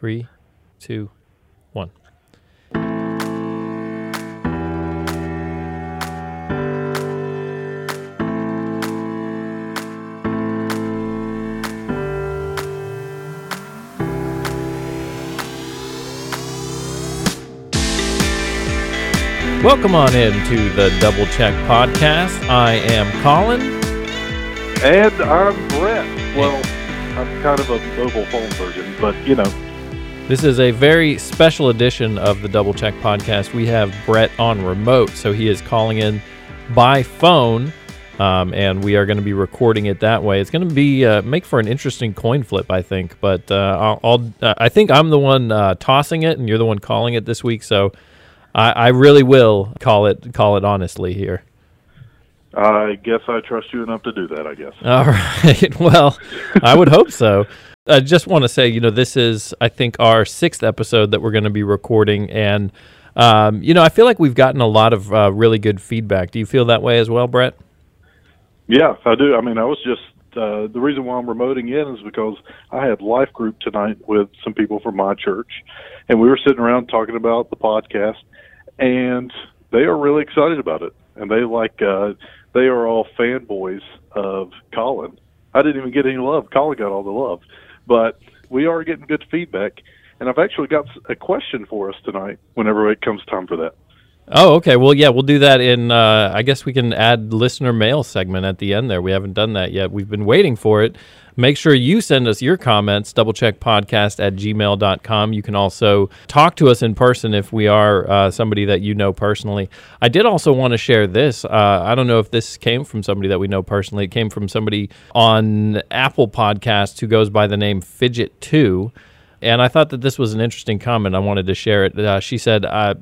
Three, two, one. Welcome on in to the Double Check Podcast. I am Colin. And I'm Brett. Well, I'm kind of a mobile phone version, but you know. This is a very special edition of the Double Check Podcast. We have Brett on remote, so he is calling in by phone, um, and we are going to be recording it that way. It's going to be uh, make for an interesting coin flip, I think. But uh, I'll, I'll uh, I think I'm the one uh, tossing it, and you're the one calling it this week. So I, I really will call it call it honestly here. I guess I trust you enough to do that, I guess. All right. Well, I would hope so. I just want to say, you know, this is, I think, our sixth episode that we're going to be recording. And, um, you know, I feel like we've gotten a lot of uh, really good feedback. Do you feel that way as well, Brett? Yeah, I do. I mean, I was just, uh, the reason why I'm remoting in is because I had life group tonight with some people from my church. And we were sitting around talking about the podcast. And they are really excited about it. And they like, uh, they are all fanboys of Colin. I didn't even get any love. Colin got all the love, but we are getting good feedback. And I've actually got a question for us tonight. Whenever it comes time for that. Oh, okay. Well, yeah, we'll do that in. Uh, I guess we can add listener mail segment at the end there. We haven't done that yet. We've been waiting for it. Make sure you send us your comments, doublecheckpodcast at gmail.com. You can also talk to us in person if we are uh, somebody that you know personally. I did also want to share this. Uh, I don't know if this came from somebody that we know personally. It came from somebody on Apple Podcasts who goes by the name Fidget2. And I thought that this was an interesting comment. I wanted to share it. Uh, she said, uh,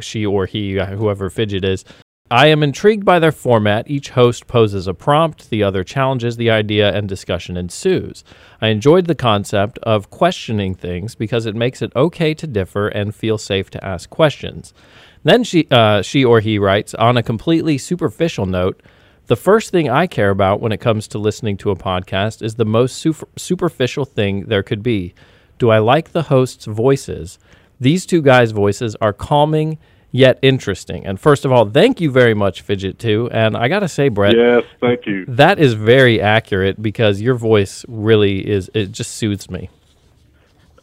she or he, whoever Fidget is, I am intrigued by their format. Each host poses a prompt, the other challenges the idea, and discussion ensues. I enjoyed the concept of questioning things because it makes it okay to differ and feel safe to ask questions. Then she, uh, she or he writes, on a completely superficial note, the first thing I care about when it comes to listening to a podcast is the most super- superficial thing there could be. Do I like the hosts' voices? These two guys' voices are calming yet interesting. And first of all, thank you very much, Fidget Two. And I got to say, Brett, yes, thank you. That is very accurate because your voice really is. It just soothes me.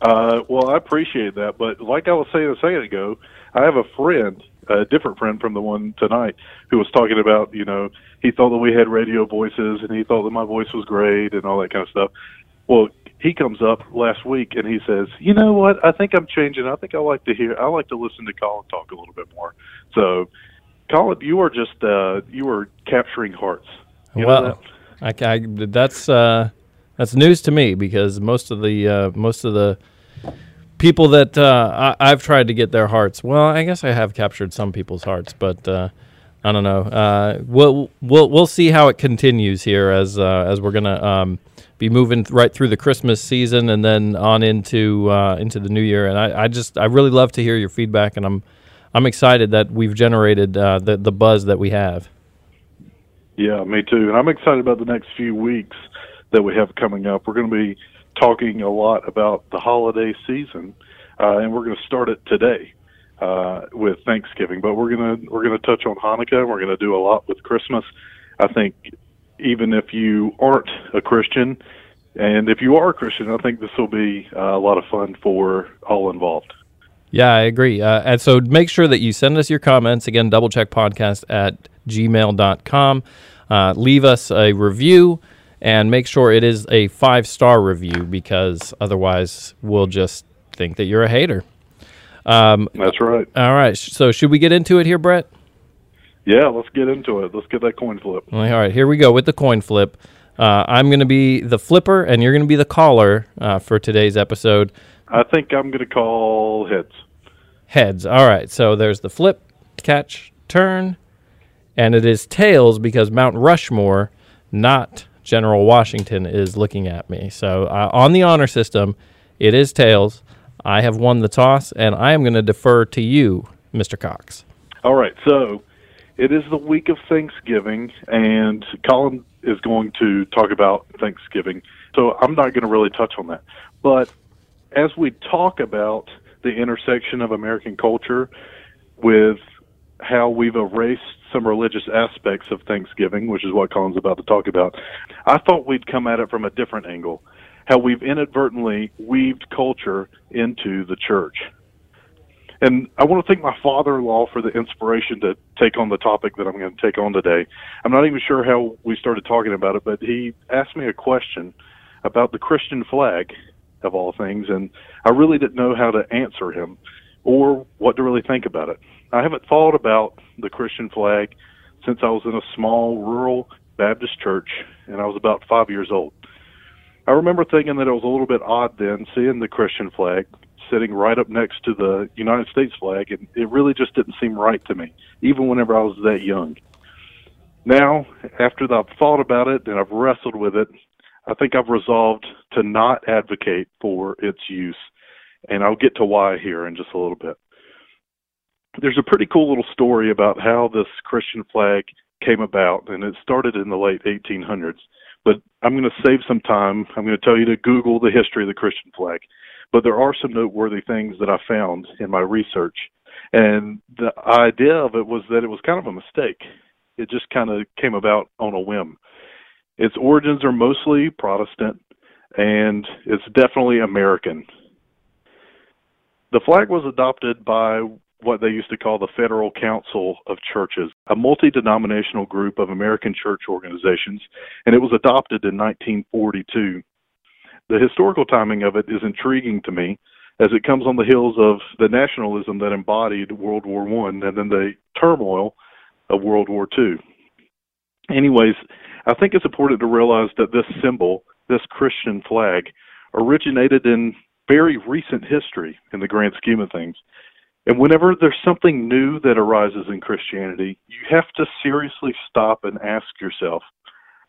Uh, well, I appreciate that, but like I was saying a second ago, I have a friend, a different friend from the one tonight, who was talking about, you know, he thought that we had radio voices and he thought that my voice was great and all that kind of stuff. Well, he comes up last week and he says, "You know what? I think I'm changing. I think I like to hear. I like to listen to Colin talk a little bit more." So, Colin, you are just uh, you are capturing hearts. You well, that? I, I, that's uh, that's news to me because most of the uh, most of the people that uh, I, have tried to get their hearts. Well, I guess I have captured some people's hearts, but uh, I don't know. Uh, we'll we'll we'll see how it continues here as as we're gonna. Um, be moving right through the Christmas season and then on into uh, into the new year. And I, I, just I really love to hear your feedback, and I'm I'm excited that we've generated uh, the the buzz that we have. Yeah, me too. And I'm excited about the next few weeks that we have coming up. We're going to be talking a lot about the holiday season, uh, and we're going to start it today uh, with Thanksgiving. But we're gonna we're gonna touch on Hanukkah. and We're going to do a lot with Christmas. I think even if you aren't a Christian. And if you are a Christian, I think this will be uh, a lot of fun for all involved. Yeah, I agree. Uh, and so make sure that you send us your comments. Again, doublecheckpodcast at gmail.com. Uh, leave us a review and make sure it is a five star review because otherwise we'll just think that you're a hater. Um, That's right. All right. So should we get into it here, Brett? Yeah, let's get into it. Let's get that coin flip. All right, here we go with the coin flip. Uh, I'm going to be the flipper, and you're going to be the caller uh, for today's episode. I think I'm going to call heads. Heads. All right. So there's the flip, catch, turn, and it is tails because Mount Rushmore, not General Washington, is looking at me. So uh, on the honor system, it is tails. I have won the toss, and I am going to defer to you, Mr. Cox. All right. So it is the week of Thanksgiving, and Colin is going to talk about Thanksgiving. So I'm not going to really touch on that. But as we talk about the intersection of American culture with how we've erased some religious aspects of Thanksgiving, which is what Colin's about to talk about, I thought we'd come at it from a different angle. How we've inadvertently weaved culture into the church. And I want to thank my father in law for the inspiration to take on the topic that I'm going to take on today. I'm not even sure how we started talking about it, but he asked me a question about the Christian flag, of all things, and I really didn't know how to answer him or what to really think about it. I haven't thought about the Christian flag since I was in a small rural Baptist church and I was about five years old. I remember thinking that it was a little bit odd then seeing the Christian flag sitting right up next to the United States flag, and it really just didn't seem right to me, even whenever I was that young. Now, after I've thought about it and I've wrestled with it, I think I've resolved to not advocate for its use, and I'll get to why here in just a little bit. There's a pretty cool little story about how this Christian flag came about, and it started in the late 1800s. But I'm going to save some time. I'm going to tell you to Google the history of the Christian flag. But there are some noteworthy things that I found in my research. And the idea of it was that it was kind of a mistake. It just kind of came about on a whim. Its origins are mostly Protestant, and it's definitely American. The flag was adopted by what they used to call the Federal Council of Churches, a multi denominational group of American church organizations, and it was adopted in 1942 the historical timing of it is intriguing to me as it comes on the heels of the nationalism that embodied World War One and then the turmoil of World War Two. Anyways, I think it's important to realize that this symbol, this Christian flag, originated in very recent history in the grand scheme of things. And whenever there's something new that arises in Christianity, you have to seriously stop and ask yourself,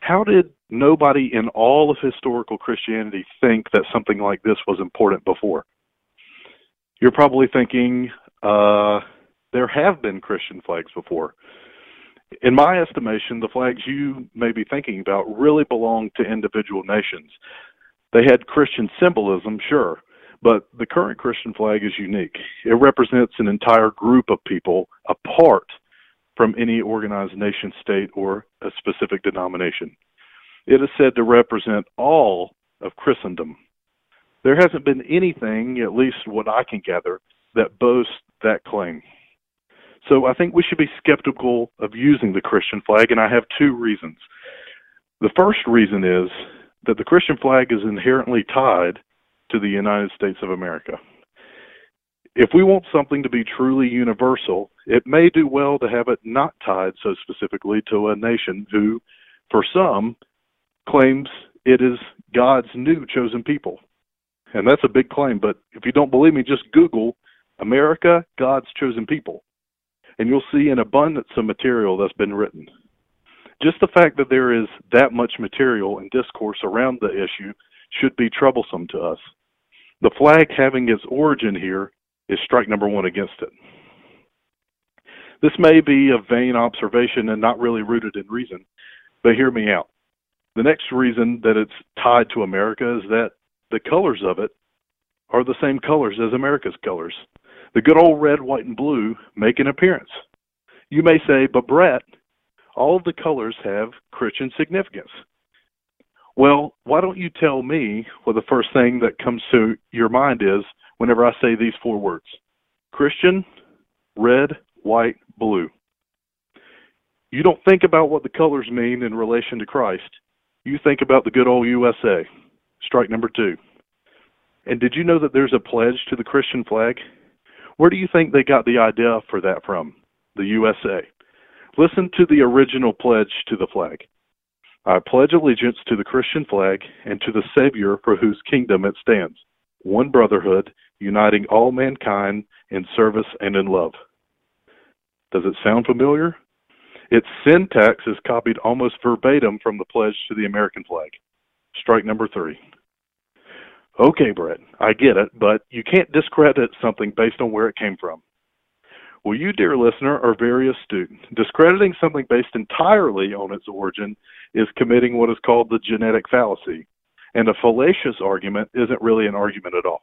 how did nobody in all of historical Christianity think that something like this was important before? You're probably thinking, uh, there have been Christian flags before. In my estimation, the flags you may be thinking about really belong to individual nations. They had Christian symbolism, sure, but the current Christian flag is unique. It represents an entire group of people apart from any organized nation state or a specific denomination. It is said to represent all of Christendom. There hasn't been anything, at least what I can gather, that boasts that claim. So I think we should be skeptical of using the Christian flag, and I have two reasons. The first reason is that the Christian flag is inherently tied to the United States of America. If we want something to be truly universal, it may do well to have it not tied so specifically to a nation who, for some, claims it is God's new chosen people. And that's a big claim, but if you don't believe me, just Google America, God's chosen people. And you'll see an abundance of material that's been written. Just the fact that there is that much material and discourse around the issue should be troublesome to us. The flag having its origin here is strike number one against it. This may be a vain observation and not really rooted in reason, but hear me out. The next reason that it's tied to America is that the colors of it are the same colors as America's colors. The good old red, white, and blue make an appearance. You may say, but Brett, all of the colors have Christian significance. Well, why don't you tell me what the first thing that comes to your mind is whenever I say these four words Christian, red, white, blue. You don't think about what the colors mean in relation to Christ. You think about the good old USA. Strike number two. And did you know that there's a pledge to the Christian flag? Where do you think they got the idea for that from? The USA. Listen to the original pledge to the flag. I pledge allegiance to the Christian flag and to the Savior for whose kingdom it stands, one brotherhood, uniting all mankind in service and in love. Does it sound familiar? Its syntax is copied almost verbatim from the pledge to the American flag. Strike number three. Okay, Brett, I get it, but you can't discredit something based on where it came from. Well, you, dear listener, are very astute. Discrediting something based entirely on its origin is committing what is called the genetic fallacy. And a fallacious argument isn't really an argument at all.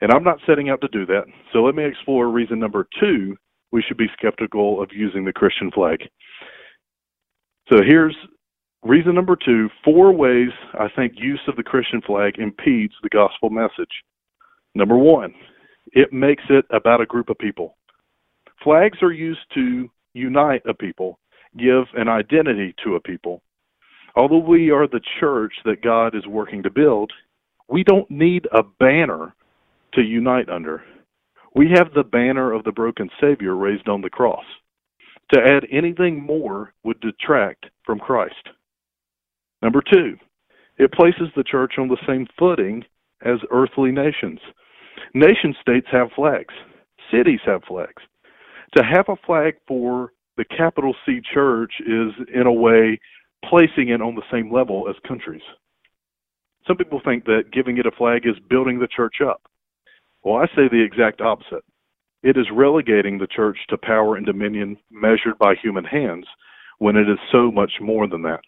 And I'm not setting out to do that. So let me explore reason number two we should be skeptical of using the Christian flag. So here's reason number two four ways I think use of the Christian flag impedes the gospel message. Number one, it makes it about a group of people. Flags are used to unite a people, give an identity to a people. Although we are the church that God is working to build, we don't need a banner to unite under. We have the banner of the broken Savior raised on the cross. To add anything more would detract from Christ. Number two, it places the church on the same footing as earthly nations. Nation states have flags, cities have flags. To have a flag for the capital C church is, in a way, placing it on the same level as countries. Some people think that giving it a flag is building the church up. Well, I say the exact opposite. It is relegating the church to power and dominion measured by human hands when it is so much more than that.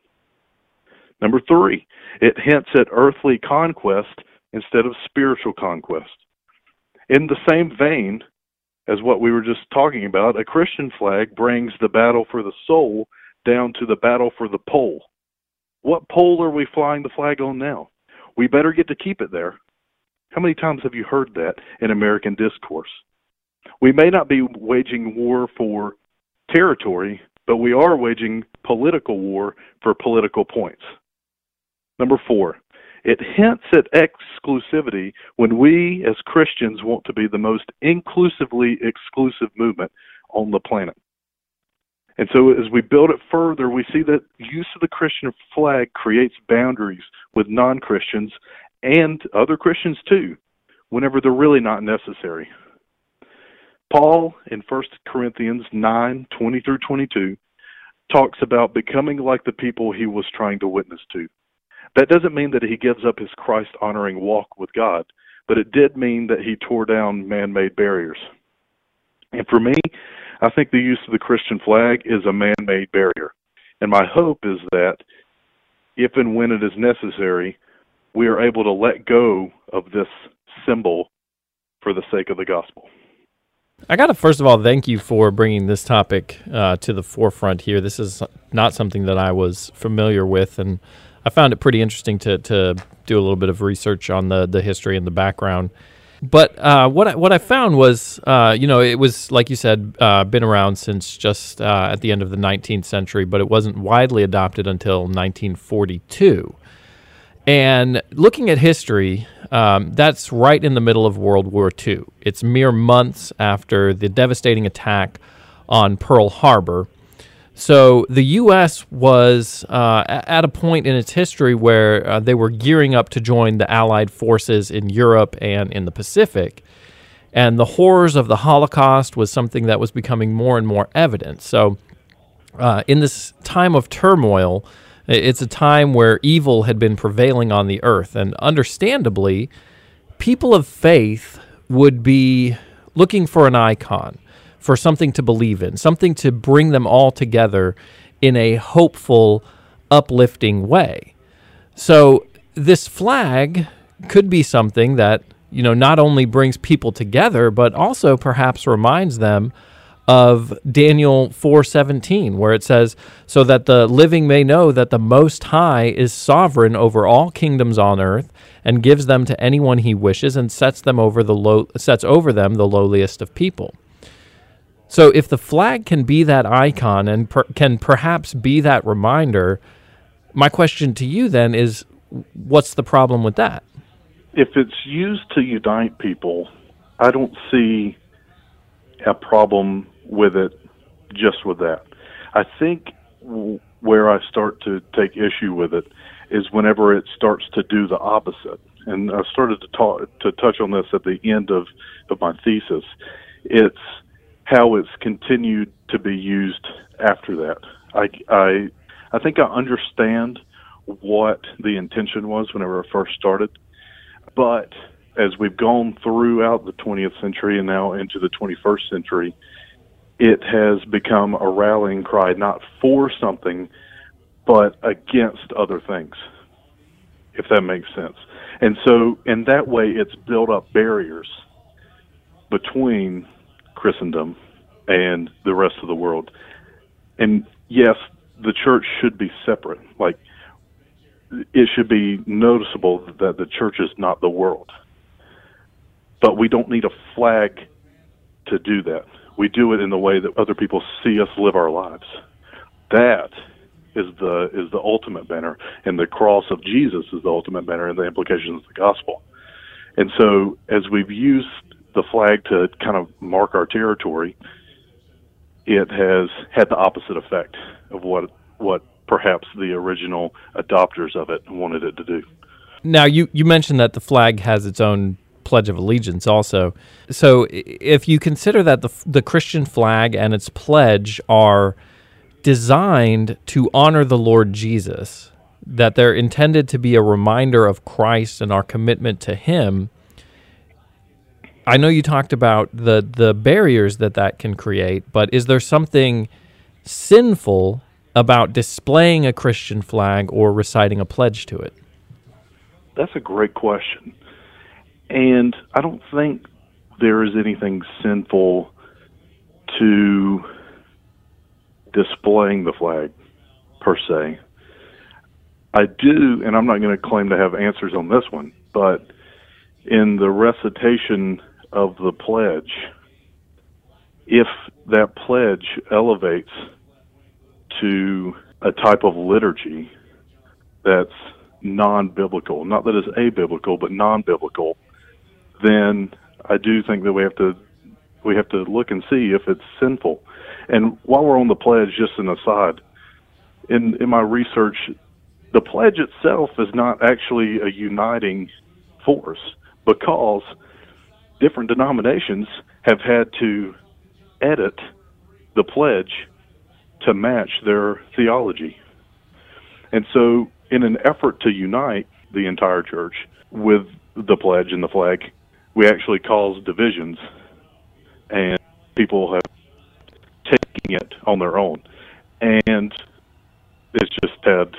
Number three, it hints at earthly conquest instead of spiritual conquest. In the same vein as what we were just talking about, a Christian flag brings the battle for the soul down to the battle for the pole. What pole are we flying the flag on now? We better get to keep it there. How many times have you heard that in American discourse? We may not be waging war for territory, but we are waging political war for political points. Number four, it hints at exclusivity when we as Christians want to be the most inclusively exclusive movement on the planet. And so as we build it further, we see that use of the Christian flag creates boundaries with non Christians and other Christians too, whenever they're really not necessary. Paul in 1 Corinthians 9 20 through 22 talks about becoming like the people he was trying to witness to. That doesn't mean that he gives up his Christ honoring walk with God, but it did mean that he tore down man made barriers. And for me, I think the use of the Christian flag is a man made barrier. And my hope is that if and when it is necessary, we are able to let go of this symbol for the sake of the gospel. I got to first of all thank you for bringing this topic uh, to the forefront here. This is not something that I was familiar with, and I found it pretty interesting to to do a little bit of research on the the history and the background. But uh, what I, what I found was, uh, you know, it was like you said, uh, been around since just uh, at the end of the 19th century, but it wasn't widely adopted until 1942. And looking at history, um, that's right in the middle of World War II. It's mere months after the devastating attack on Pearl Harbor. So the U.S. was uh, at a point in its history where uh, they were gearing up to join the Allied forces in Europe and in the Pacific. And the horrors of the Holocaust was something that was becoming more and more evident. So, uh, in this time of turmoil, it's a time where evil had been prevailing on the earth. And understandably, people of faith would be looking for an icon for something to believe in, something to bring them all together in a hopeful, uplifting way. So this flag could be something that, you know, not only brings people together, but also perhaps reminds them of Daniel 4:17 where it says so that the living may know that the most high is sovereign over all kingdoms on earth and gives them to anyone he wishes and sets them over the low, sets over them the lowliest of people. So if the flag can be that icon and per, can perhaps be that reminder, my question to you then is what's the problem with that? If it's used to unite people, I don't see a problem with it just with that. I think where I start to take issue with it is whenever it starts to do the opposite. And I started to talk to touch on this at the end of, of my thesis. It's how it's continued to be used after that. I, I, I think I understand what the intention was whenever I first started, but as we've gone throughout the 20th century and now into the 21st century, it has become a rallying cry not for something, but against other things, if that makes sense. And so, in that way, it's built up barriers between Christendom and the rest of the world. And yes, the church should be separate. Like, it should be noticeable that the church is not the world. But we don't need a flag to do that. We do it in the way that other people see us live our lives. That is the is the ultimate banner, and the cross of Jesus is the ultimate banner, and the implications of the gospel. And so, as we've used the flag to kind of mark our territory, it has had the opposite effect of what what perhaps the original adopters of it wanted it to do. Now, you, you mentioned that the flag has its own Pledge of Allegiance also. So, if you consider that the, the Christian flag and its pledge are designed to honor the Lord Jesus, that they're intended to be a reminder of Christ and our commitment to Him. I know you talked about the the barriers that that can create, but is there something sinful about displaying a Christian flag or reciting a pledge to it? That's a great question. And I don't think there is anything sinful to displaying the flag per se. I do, and I'm not going to claim to have answers on this one, but in the recitation of the pledge, if that pledge elevates to a type of liturgy that's non biblical, not that it's abiblical, but non biblical, then I do think that we have to we have to look and see if it's sinful. And while we're on the pledge, just an aside, in in my research, the pledge itself is not actually a uniting force because different denominations have had to edit the pledge to match their theology. And so, in an effort to unite the entire church with the pledge and the flag, we actually cause divisions, and people have taken it on their own. And it's just had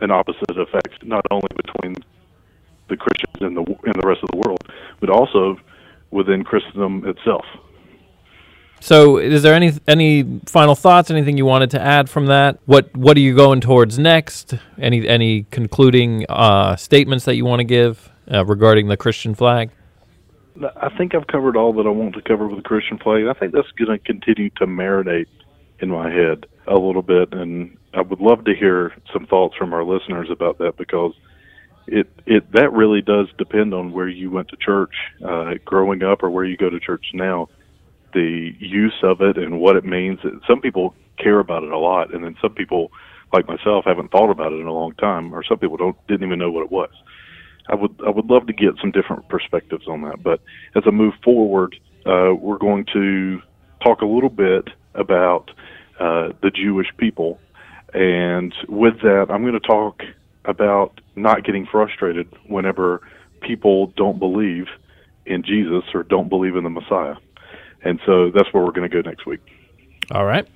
an opposite effect, not only between the Christians and the and the rest of the world, but also within Christendom itself. So, is there any any final thoughts? Anything you wanted to add from that? What What are you going towards next? Any any concluding uh, statements that you want to give uh, regarding the Christian flag? I think I've covered all that I want to cover with the Christian flag. I think that's going to continue to marinate in my head a little bit, and I would love to hear some thoughts from our listeners about that because it it that really does depend on where you went to church uh, growing up or where you go to church now the use of it and what it means. Some people care about it a lot, and then some people, like myself, haven't thought about it in a long time, or some people don't didn't even know what it was. I would I would love to get some different perspectives on that. But as I move forward, uh, we're going to talk a little bit about uh, the Jewish people, and with that, I'm going to talk about not getting frustrated whenever people don't believe in Jesus or don't believe in the Messiah. And so that's where we're going to go next week. All right.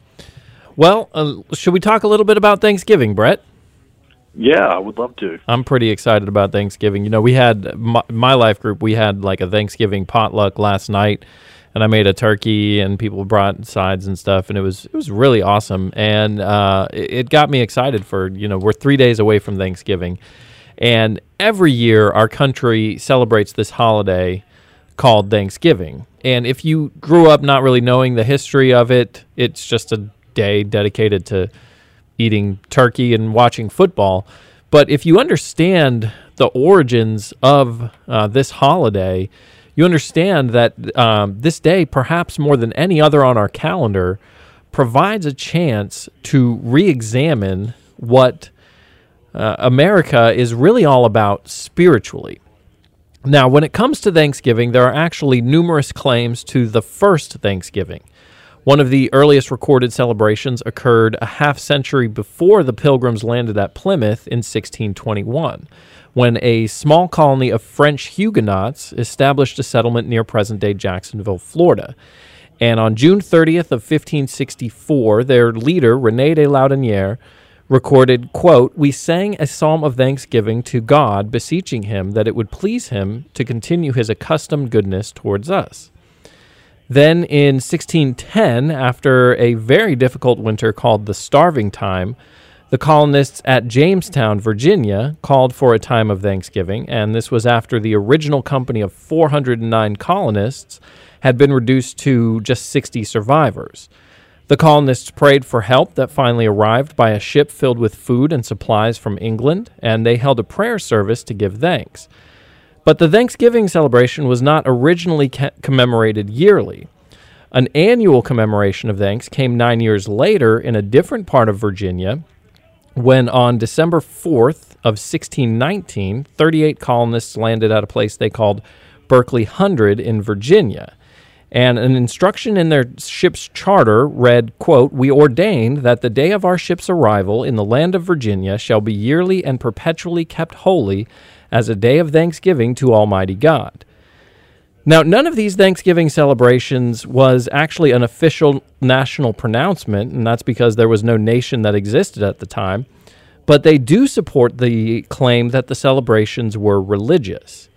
Well, uh, should we talk a little bit about Thanksgiving, Brett? Yeah, I would love to. I'm pretty excited about Thanksgiving. You know, we had my, my, life group, we had like a Thanksgiving potluck last night and I made a turkey and people brought sides and stuff and it was it was really awesome and uh, it, it got me excited for, you know, we're 3 days away from Thanksgiving. And every year our country celebrates this holiday called Thanksgiving. And if you grew up not really knowing the history of it, it's just a day dedicated to eating turkey and watching football. But if you understand the origins of uh, this holiday, you understand that um, this day, perhaps more than any other on our calendar, provides a chance to re examine what uh, America is really all about spiritually. Now, when it comes to Thanksgiving, there are actually numerous claims to the first Thanksgiving. One of the earliest recorded celebrations occurred a half century before the Pilgrims landed at Plymouth in 1621, when a small colony of French Huguenots established a settlement near present day Jacksonville, Florida. And on June 30th of 1564, their leader, René de Laudonnière, recorded, quote, We sang a psalm of thanksgiving to God, beseeching him that it would please him to continue his accustomed goodness towards us. Then in 1610, after a very difficult winter called the Starving Time, the colonists at Jamestown, Virginia, called for a time of thanksgiving, and this was after the original company of 409 colonists had been reduced to just 60 survivors. The colonists prayed for help that finally arrived by a ship filled with food and supplies from England, and they held a prayer service to give thanks. But the Thanksgiving celebration was not originally ca- commemorated yearly. An annual commemoration of thanks came nine years later in a different part of Virginia when on December 4th of 1619, 38 colonists landed at a place they called Berkeley Hundred in Virginia. And an instruction in their ship's charter read quote we ordain that the day of our ship's arrival in the land of virginia shall be yearly and perpetually kept holy as a day of thanksgiving to almighty god now none of these thanksgiving celebrations was actually an official national pronouncement and that's because there was no nation that existed at the time but they do support the claim that the celebrations were religious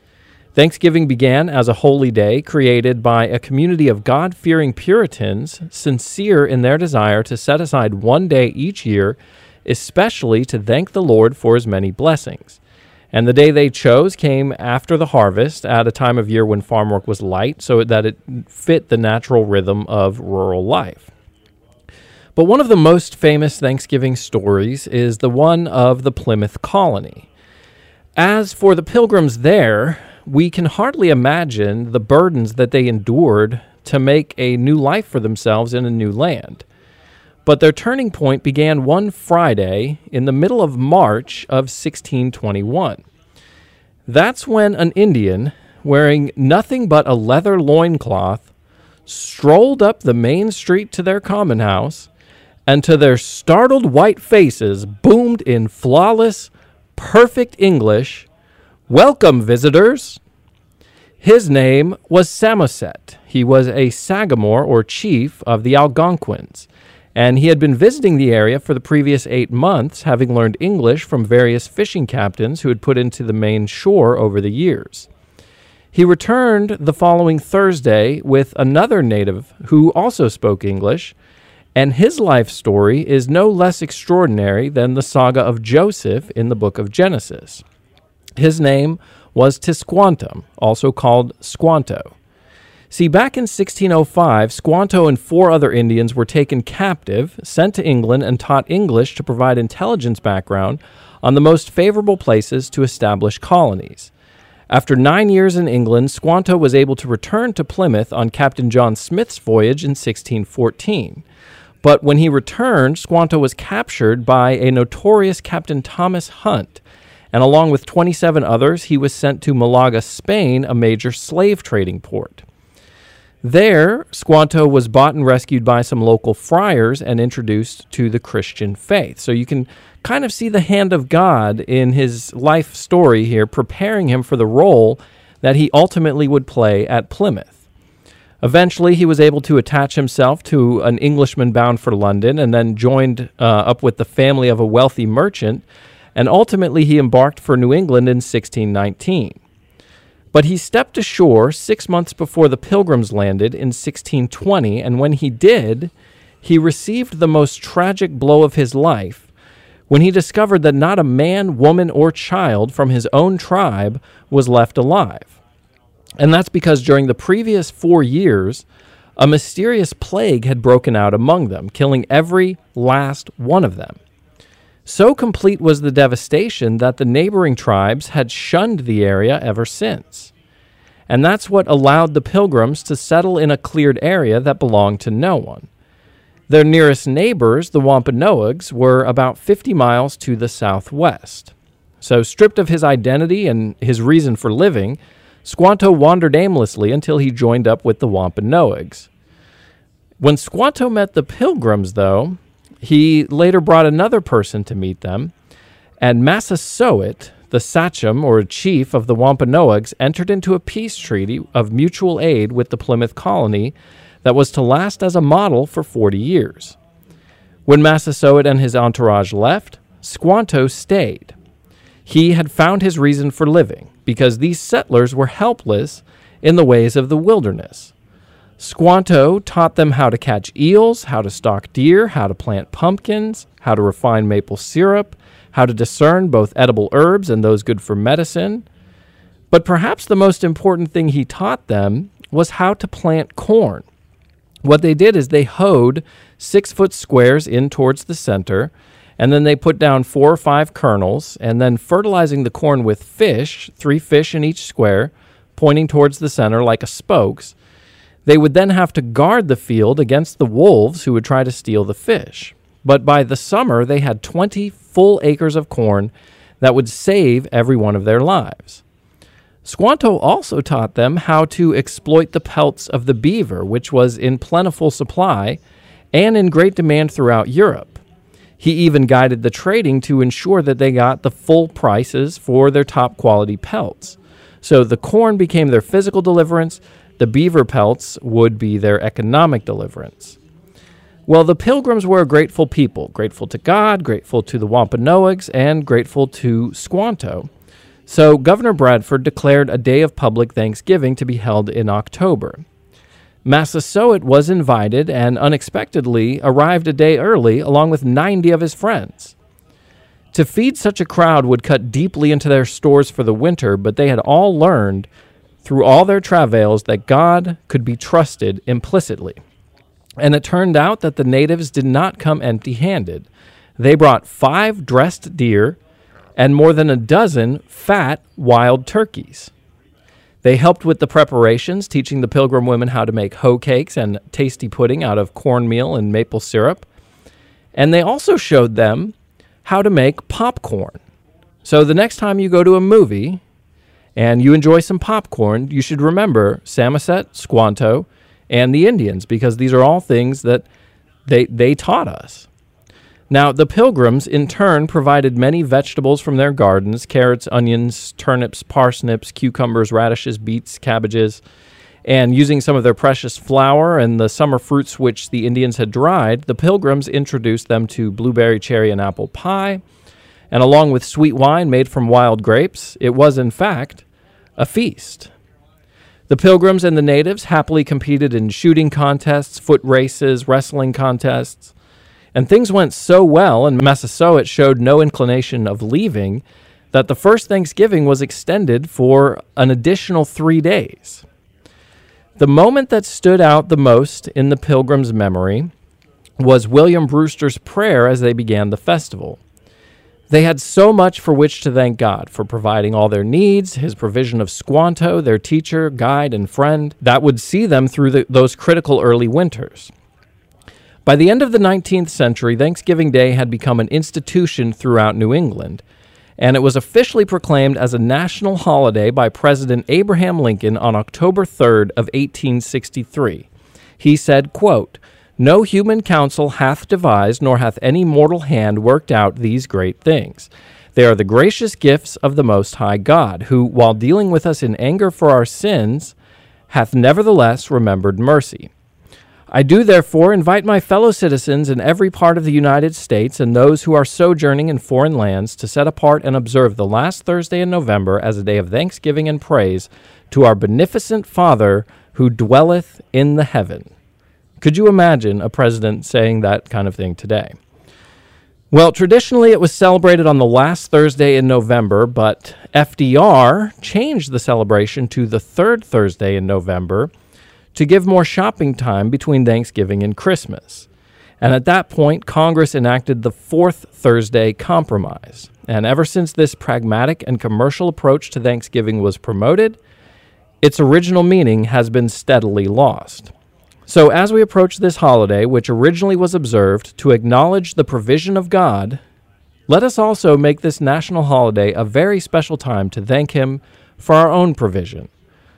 Thanksgiving began as a holy day created by a community of God fearing Puritans, sincere in their desire to set aside one day each year, especially to thank the Lord for his many blessings. And the day they chose came after the harvest, at a time of year when farm work was light, so that it fit the natural rhythm of rural life. But one of the most famous Thanksgiving stories is the one of the Plymouth colony. As for the pilgrims there, we can hardly imagine the burdens that they endured to make a new life for themselves in a new land. But their turning point began one Friday in the middle of March of 1621. That's when an Indian, wearing nothing but a leather loincloth, strolled up the main street to their common house, and to their startled white faces boomed in flawless, perfect English Welcome, visitors. His name was Samoset. He was a sagamore or chief of the Algonquins, and he had been visiting the area for the previous eight months, having learned English from various fishing captains who had put into the Maine shore over the years. He returned the following Thursday with another native who also spoke English, and his life story is no less extraordinary than the saga of Joseph in the book of Genesis. His name was Tisquantum, also called Squanto. See, back in 1605, Squanto and four other Indians were taken captive, sent to England, and taught English to provide intelligence background on the most favorable places to establish colonies. After nine years in England, Squanto was able to return to Plymouth on Captain John Smith's voyage in 1614. But when he returned, Squanto was captured by a notorious Captain Thomas Hunt and along with 27 others, he was sent to Malaga, Spain, a major slave trading port. There, Squanto was bought and rescued by some local friars and introduced to the Christian faith. So you can kind of see the hand of God in his life story here, preparing him for the role that he ultimately would play at Plymouth. Eventually, he was able to attach himself to an Englishman bound for London and then joined uh, up with the family of a wealthy merchant and ultimately he embarked for New England in 1619. But he stepped ashore six months before the Pilgrims landed in 1620, and when he did, he received the most tragic blow of his life when he discovered that not a man, woman, or child from his own tribe was left alive. And that's because during the previous four years, a mysterious plague had broken out among them, killing every last one of them. So complete was the devastation that the neighboring tribes had shunned the area ever since. And that's what allowed the pilgrims to settle in a cleared area that belonged to no one. Their nearest neighbors, the Wampanoags, were about 50 miles to the southwest. So, stripped of his identity and his reason for living, Squanto wandered aimlessly until he joined up with the Wampanoags. When Squanto met the Pilgrims, though, he later brought another person to meet them, and Massasoit, the sachem or chief of the Wampanoags, entered into a peace treaty of mutual aid with the Plymouth colony that was to last as a model for 40 years. When Massasoit and his entourage left, Squanto stayed. He had found his reason for living because these settlers were helpless in the ways of the wilderness. Squanto taught them how to catch eels, how to stalk deer, how to plant pumpkins, how to refine maple syrup, how to discern both edible herbs and those good for medicine. But perhaps the most important thing he taught them was how to plant corn. What they did is they hoed six foot squares in towards the center, and then they put down four or five kernels, and then fertilizing the corn with fish, three fish in each square, pointing towards the center like a spokes. They would then have to guard the field against the wolves who would try to steal the fish. But by the summer, they had 20 full acres of corn that would save every one of their lives. Squanto also taught them how to exploit the pelts of the beaver, which was in plentiful supply and in great demand throughout Europe. He even guided the trading to ensure that they got the full prices for their top quality pelts. So the corn became their physical deliverance, the beaver pelts would be their economic deliverance. Well, the Pilgrims were a grateful people, grateful to God, grateful to the Wampanoags, and grateful to Squanto. So Governor Bradford declared a day of public thanksgiving to be held in October. Massasoit was invited and unexpectedly arrived a day early along with 90 of his friends. To feed such a crowd would cut deeply into their stores for the winter, but they had all learned through all their travails that God could be trusted implicitly. And it turned out that the natives did not come empty handed. They brought five dressed deer and more than a dozen fat wild turkeys. They helped with the preparations, teaching the pilgrim women how to make hoe cakes and tasty pudding out of cornmeal and maple syrup. And they also showed them how to make popcorn. So the next time you go to a movie and you enjoy some popcorn, you should remember Samoset, Squanto, and the Indians because these are all things that they, they taught us. Now, the pilgrims in turn provided many vegetables from their gardens carrots, onions, turnips, parsnips, cucumbers, radishes, beets, cabbages. And using some of their precious flour and the summer fruits which the Indians had dried, the pilgrims introduced them to blueberry, cherry, and apple pie. And along with sweet wine made from wild grapes, it was, in fact, a feast. The pilgrims and the natives happily competed in shooting contests, foot races, wrestling contests. And things went so well, and Massasoit showed no inclination of leaving, that the first Thanksgiving was extended for an additional three days. The moment that stood out the most in the pilgrims' memory was William Brewster's prayer as they began the festival. They had so much for which to thank God for providing all their needs, his provision of Squanto, their teacher, guide, and friend, that would see them through the, those critical early winters. By the end of the 19th century, Thanksgiving Day had become an institution throughout New England, and it was officially proclaimed as a national holiday by President Abraham Lincoln on October 3rd of 1863. He said, quote, no human counsel hath devised, nor hath any mortal hand worked out these great things. They are the gracious gifts of the Most High God, who, while dealing with us in anger for our sins, hath nevertheless remembered mercy. I do therefore invite my fellow citizens in every part of the United States and those who are sojourning in foreign lands to set apart and observe the last Thursday in November as a day of thanksgiving and praise to our beneficent Father who dwelleth in the heaven. Could you imagine a president saying that kind of thing today? Well, traditionally it was celebrated on the last Thursday in November, but FDR changed the celebration to the third Thursday in November to give more shopping time between Thanksgiving and Christmas. And at that point, Congress enacted the Fourth Thursday Compromise. And ever since this pragmatic and commercial approach to Thanksgiving was promoted, its original meaning has been steadily lost. So, as we approach this holiday, which originally was observed to acknowledge the provision of God, let us also make this national holiday a very special time to thank Him for our own provision,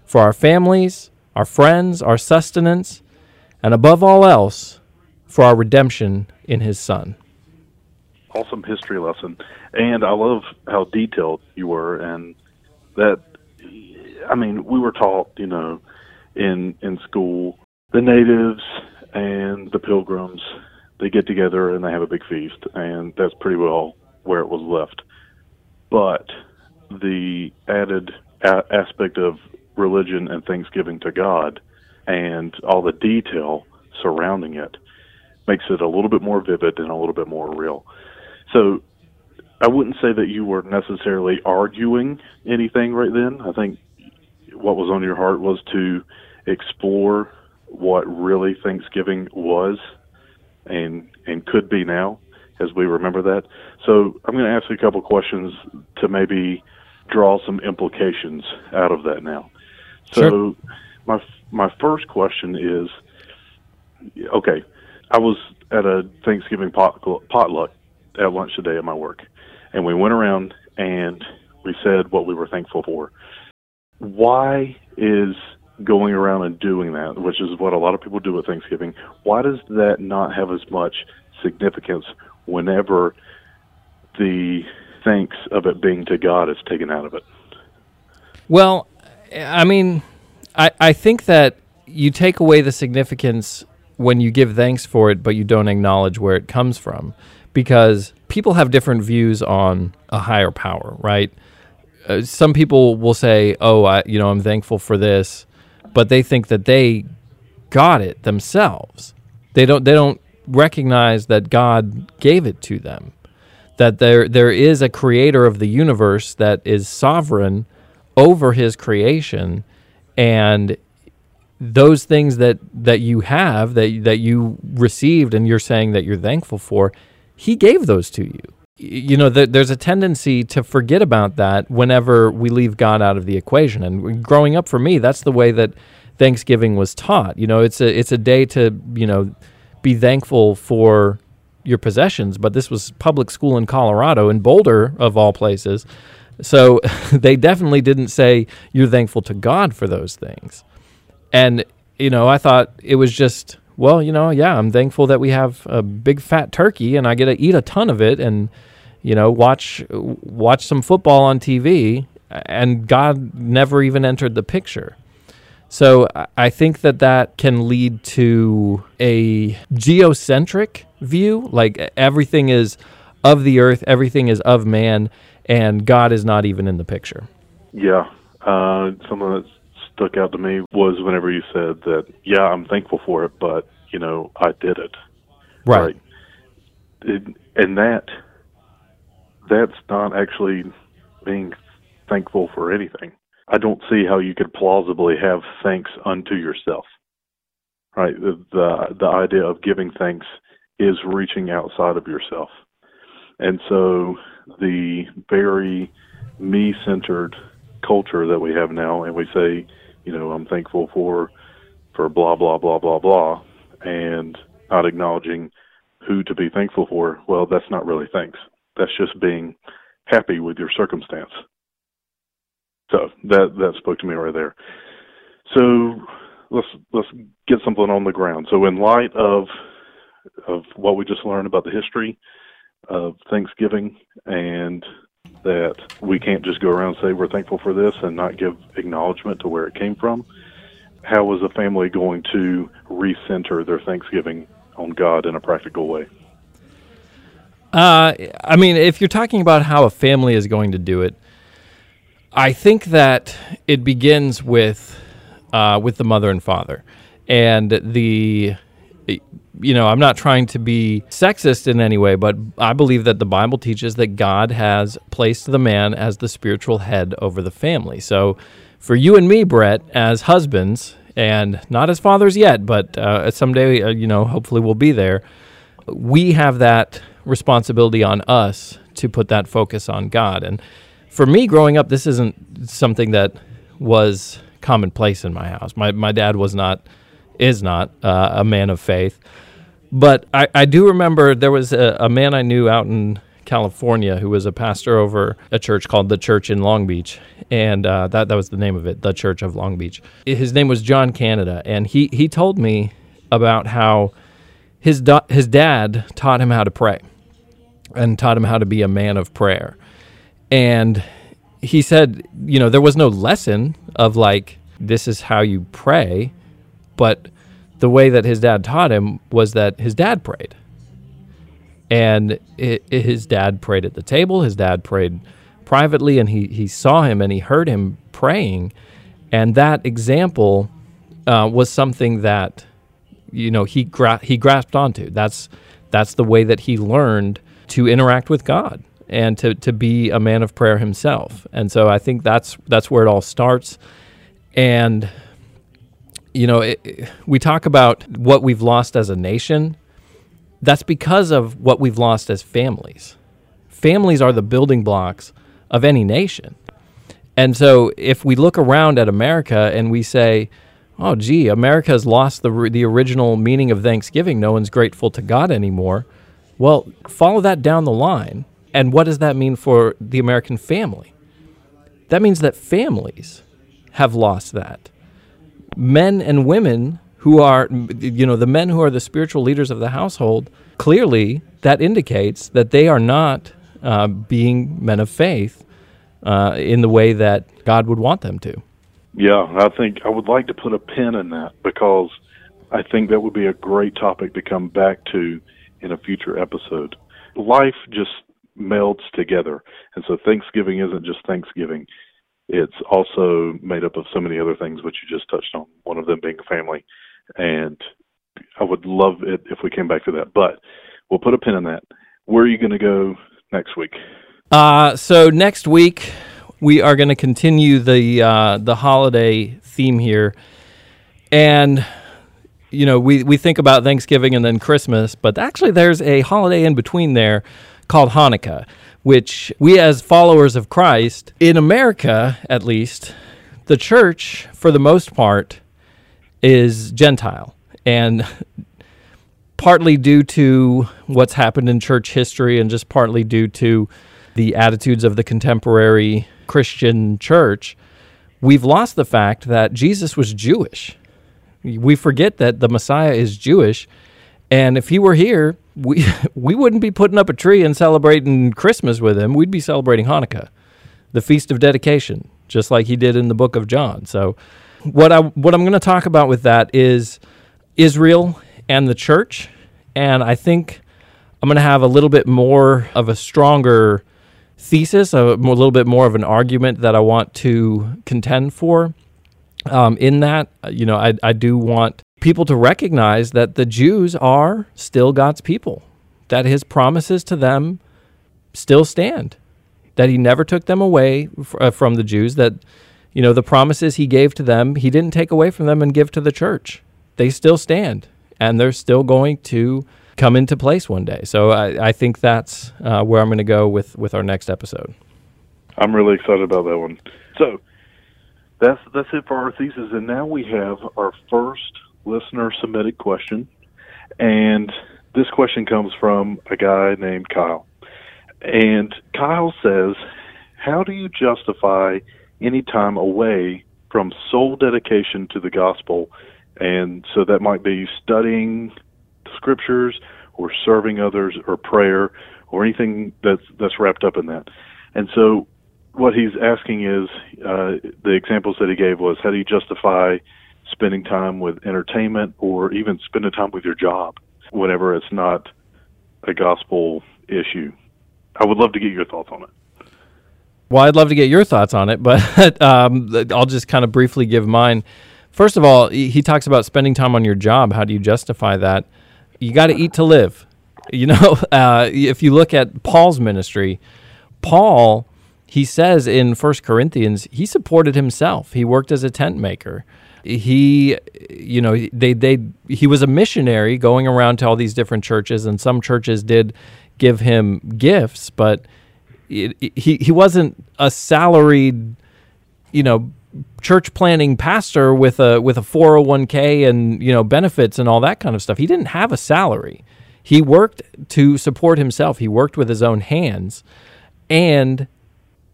for our families, our friends, our sustenance, and above all else, for our redemption in His Son. Awesome history lesson. And I love how detailed you were, and that, I mean, we were taught, you know, in, in school, the natives and the pilgrims, they get together and they have a big feast, and that's pretty well where it was left. But the added a- aspect of religion and thanksgiving to God and all the detail surrounding it makes it a little bit more vivid and a little bit more real. So I wouldn't say that you were necessarily arguing anything right then. I think what was on your heart was to explore what really Thanksgiving was and and could be now as we remember that. So I'm going to ask you a couple questions to maybe draw some implications out of that now. So Sure. my my first question is okay, I was at a Thanksgiving pot, potluck at lunch today at my work, and we went around and we said what we were thankful for. Why is going around and doing that, which is what a lot of people do at Thanksgiving, why does that not have as much significance whenever the thanks of it being to God is taken out of it? Well, I mean, I, I think that you take away the significance when you give thanks for it, but you don't acknowledge where it comes from. Because people have different views on a higher power, right? Uh, some people will say, "Oh, I, you know, I'm thankful for this," but they think that they got it themselves. They don't. They don't recognize that God gave it to them. That there there is a creator of the universe that is sovereign over his creation and those things that that you have that that you received and you're saying that you're thankful for he gave those to you you know th- there's a tendency to forget about that whenever we leave god out of the equation. And growing up for me that's the way that thanksgiving was taught. You know it's a it's a day to you know be thankful for your possessions but this was public school in colorado in boulder of all places. So they definitely didn't say you're thankful to God for those things. And, you know, I thought it was just, well, you know, yeah, I'm thankful that we have a big fat turkey and I get to eat a ton of it and, you know, watch watch some football on TV and God never even entered the picture. So I- think that that can lead to a geocentric view, like everything is of the earth, everything is of man, and God is not even in the picture. Yeah. Uh, something that stuck out to me was whenever you said that, yeah, I'm thankful for it, but, you know, I did it. It, and that, that's not actually being thankful for anything. I don't see how you could plausibly have thanks unto yourself. Right? The, the, the idea of giving thanks is reaching outside of yourself. And so the very me centered culture that we have now and we say, you know, I'm thankful for for blah blah blah blah blah and not acknowledging who to be thankful for, well that's not really thanks. That's just being happy with your circumstance. So that that spoke to me right there. So let's let's get something on the ground. So in light of of what we just learned about the history of Thanksgiving and that we can't just go around and say we're thankful for this and not give acknowledgement to where it came from. How is a family going to recenter their Thanksgiving on God in a practical way? Uh, I mean, if you're talking about how a family is going to do it, I think that it begins with uh, with the mother and father, and the you know I'm not trying to be sexist in any way, but I believe that the Bible teaches that God has placed the man as the spiritual head over the family. So, for you and me, Brett, as husbands and not as fathers yet, but uh, someday, uh, you know, hopefully we'll be there. We have that responsibility on us to put that focus on God. And for me, growing up, this isn't something that was commonplace in my house. My my dad was not, is not uh, a man of faith, but I, I do remember there was a, a man I knew out in California who was a pastor over a church called the Church in Long Beach, and uh, that that was the name of it, the Church of Long Beach. His name was John Canada, and he he told me about how his da- his dad taught him how to pray and taught him how to be a man of prayer. And he said, you know, there was no lesson of like, this is how you pray, but the way that his dad taught him was that his dad prayed. And it, it, his dad prayed at the table. His dad prayed privately, and he, he saw him and he heard him praying. And that example uh, was something that you know he gra- he grasped onto. That's that's the way that he learned to interact with God and to, to be a man of prayer himself. And so I think that's that's where it all starts. And you know, it, we talk about what we've lost as a nation. That's because of what we've lost as families. Families are the building blocks of any nation. And so if we look around at America and we say, oh, gee, America has lost the, the original meaning of Thanksgiving. No one's grateful to God anymore. Well, follow that down the line. And what does that mean for the American family? That means that families have lost that. Men and women who are, you know, the men who are the spiritual leaders of the household, clearly that indicates that they are not uh, being men of faith uh, in the way that God would want them to. Yeah, I think I would like to put a pin in that because I think that would be a great topic to come back to in a future episode. Life just melds together. And so Thanksgiving isn't just Thanksgiving. It's also made up of so many other things which you just touched on, one of them being family. And I would love it if we came back to that. But we'll put a pin in that. Where are you going to go next week? Uh, so next week we are going to continue the uh, the holiday theme here, and you know we we think about Thanksgiving and then Christmas, but actually there's a holiday in between there called Hanukkah, which we as followers of Christ in America, at least, the church for the most part is Gentile, and partly due to what's happened in church history, and just partly due to the attitudes of the contemporary Christian church, we've lost the fact that Jesus was Jewish. We forget that the Messiah is Jewish. And if he were here, we, we wouldn't be putting up a tree and celebrating Christmas with him. We'd be celebrating Hanukkah, the Feast of Dedication, just like he did in the book of John. So, what, I, what I'm going to talk about with that is Israel and the church. And I think I'm going to have a little bit more of a stronger thesis, a, a little bit more of an argument that I want to contend for. Um, in that, you know, I, I do want people to recognize that the Jews are still God's people, that his promises to them still stand, that he never took them away uh, from the Jews, that, you know, the promises he gave to them, he didn't take away from them and give to the church. They still stand, and they're still going to come into place one day. So I, I think that's uh, where I'm going to go with, with our next episode. I'm really excited about that one. So that's that's it for our thesis, and now we have our first listener submitted question, and this question comes from a guy named Kyle, and Kyle says, "How do you justify any time away from sole dedication to the gospel?" And so that might be studying the scriptures or serving others or prayer or anything that's that's wrapped up in that. And so what he's asking is uh, the examples that he gave was how do you justify spending time with entertainment or even spending time with your job whenever it's not a gospel issue. I would love to get your thoughts on it. Well, I'd love to get your thoughts on it, but um, I'll just kind of briefly give mine. First of all, he talks about spending time on your job. How do you justify that? you got to eat to live. You know, uh, if you look at Paul's ministry, Paul, he says in First Corinthians, he supported himself. He worked as a tent maker. He, you know, they they he was a missionary going around to all these different churches, and some churches did give him gifts, but it, he he wasn't a salaried, you know, church planting pastor with a with a 401k and you know benefits and all that kind of stuff. He didn't have a salary. He worked to support himself. He worked with his own hands and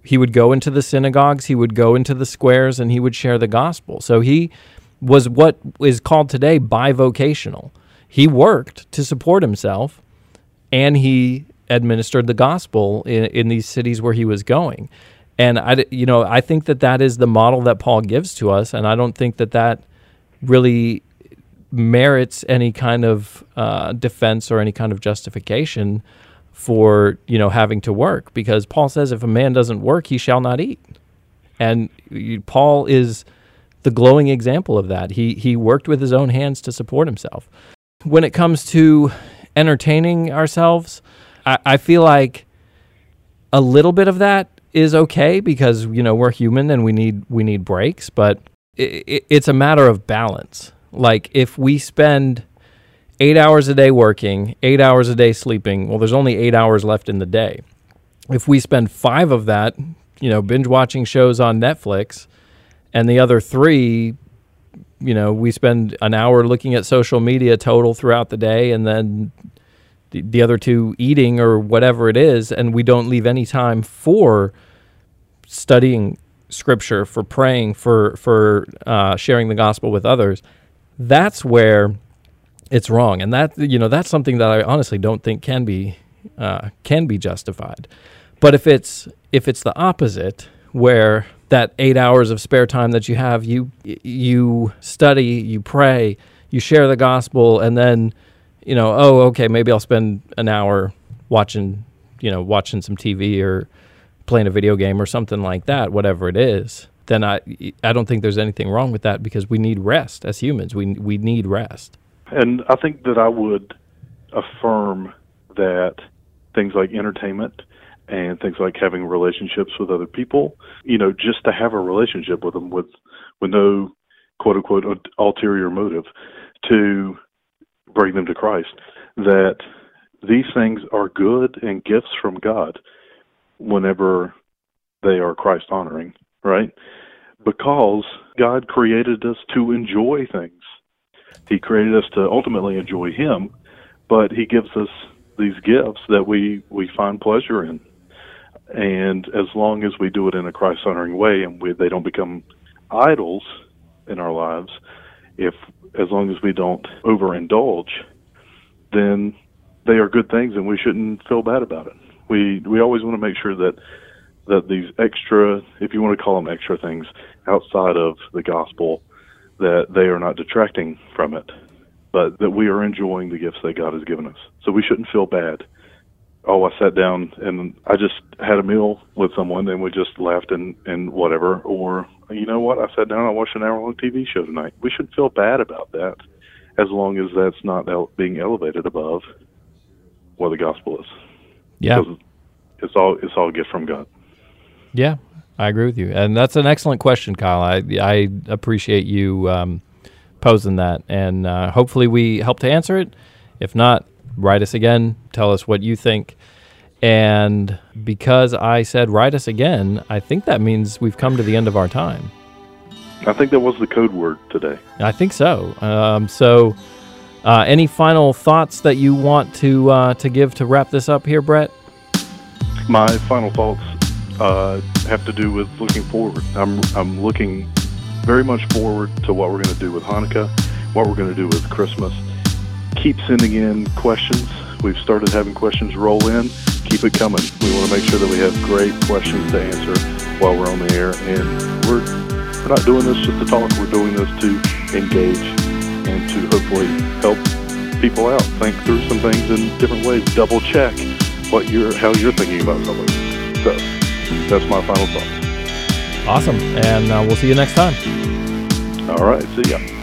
he would go into the synagogues, he would go into the squares and he would share the gospel. So he was what is called today bivocational. He worked to support himself and he administered the gospel in, in these cities where he was going. And I, you know, I think that that is the model that Paul gives to us, and I don't think that that really merits any kind of uh, defense or any kind of justification for you know having to work because Paul says if a man doesn't work he shall not eat. And Paul is the glowing example of that. He he worked with his own hands to support himself. When it comes to entertaining ourselves I, I feel like a little bit of that is okay because you know we're human and we need we need breaks but it, it, it's a matter of balance. Like if we spend eight hours a day working, eight hours a day sleeping. Well, there's only eight hours left in the day. If we spend five of that, you know, binge watching shows on Netflix, and the other three, you know, we spend an hour looking at social media total throughout the day, and then the, the other two eating or whatever it is, and we don't leave any time for studying scripture, for praying, for for uh, sharing the gospel with others. That's where it's wrong, and that you know that's something that I honestly don't think can be uh, can be justified. But if it's if it's the opposite, where that eight hours of spare time that you have, you you study, you pray, you share the gospel, and then you know, oh, okay, maybe I'll spend an hour watching, you know, watching some TV or playing a video game or something like that, whatever it is. Then I I don't think there's anything wrong with that because we need rest as humans. We we need rest. And I think that I would affirm that things like entertainment and things like having relationships with other people, you know, just to have a relationship with them with with no quote unquote ulterior motive to bring them to Christ, that these things are good and gifts from God whenever they are Christ honoring, right? Because God created us to enjoy things he created us to ultimately enjoy Him, but He gives us these gifts that we we find pleasure in, and as long as we do it in a Christ honoring way and we, they don't become idols in our lives, if as long as we don't overindulge, then they are good things and we shouldn't feel bad about it. We we always want to make sure that that these extra, if you want to call them extra things outside of the gospel, that they are not detracting from it, but that we are enjoying the gifts that God has given us. So we shouldn't feel bad. Oh, I sat down and I just had a meal with someone and we just laughed and, and whatever. Or, you know what, I sat down and I watched an hour long TV show tonight. We should feel bad about that as long as that's not being elevated above what the gospel is. Yeah. Because it's all, it's all a gift from God. Yeah, I agree with you, and that's an excellent question, Kyle. I I appreciate you um, posing that, and uh, hopefully we help to answer it. If not, write us again. Tell us what you think. And because I said write us again, I think that means we've come to the end of our time. I think that was the code word today. I think so. Um, so, uh, any final thoughts that you want to uh, to give to wrap this up here, Brett? My final thoughts uh, have to do with looking forward. I'm I'm looking very much forward to what we're going to do with Hanukkah, what we're going to do with Christmas. Keep sending in questions. We've started having questions roll in. Keep it coming. We want to make sure that we have great questions to answer while we're on the air. And we're we're not doing this just to talk. We're doing this to engage and to hopefully help people out, think through some things in different ways, double check what you're how you're thinking about something. So that's my final thought. Awesome. And uh, we'll see you next time. All right. See ya.